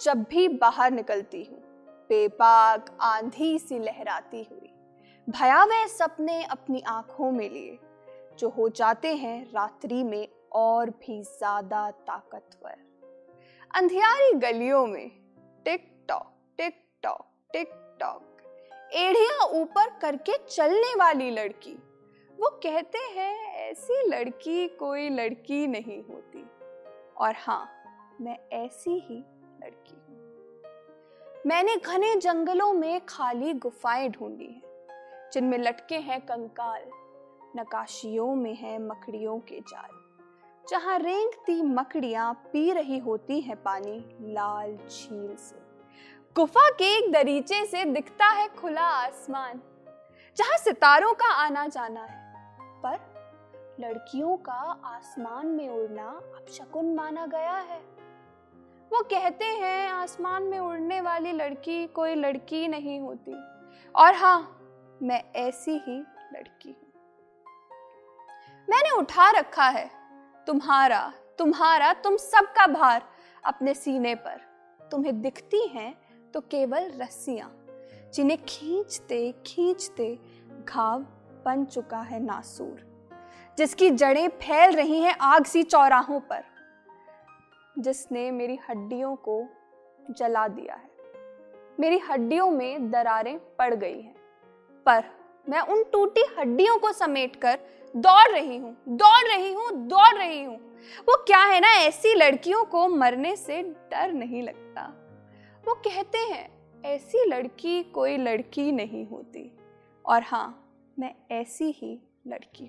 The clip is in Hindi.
जब भी बाहर निकलती हूँ बेपाक आंधी सी लहराती हुई। भयावह सपने अपनी आँखों में लिए, जो हो जाते हैं रात्रि में और भी ज़्यादा ताकतवर। अंधियारी गलियों में tick tock tick tock tick tock एड़िया ऊपर करके चलने वाली लड़की। वो कहते हैं, ऐसी लड़की कोई लड़की नहीं होती। और हाँ मैं ऐसी ही लड़की मैंने घने जंगलों में खाली गुफाएँ ढूंढी हैं, जिनमें लटके हैं कंकाल, नकाशियों में है मकड़ियों के जाल, जहाँ रेंगती मकड़ियाँ पी रही होती हैं पानी लाल झील से। गुफा के एक दरीचे से दिखता है खुला आसमान, जहाँ सितारों का आना जाना है, पर लड़कियों का आसमान में उड़ना अब शकुन माना गया है। वो कहते हैं, आसमान में उड़ने वाली लड़की कोई लड़की नहीं होती। और हाँ मैं ऐसी ही लड़की हूँ। मैंने उठा रखा है, तुम्हारा तुम्हारा, तुम सबका भार अपने सीने पर। तुम्हें दिखती हैं तो केवल रस्सियाँ, जिन्हें खींचते खींचते घाव बन चुका है नासूर, जिसकी जड़ें फैल रही हैं आग सी चौराहों पर। जिसने मेरी हड्डियों को जला दिया है। मेरी हड्डियों में दरारें पड़ गई हैं, पर मैं उन टूटी हड्डियों को समेटकर दौड़ रही हूँ, दौड़ रही हूँ, दौड़ रही हूँ। वो क्या है ना, ऐसी लड़कियों को मरने से डर नहीं लगता। वो कहते हैं, ऐसी लड़की कोई लड़की नहीं होती। और हाँ मैं ऐसी ही लड़की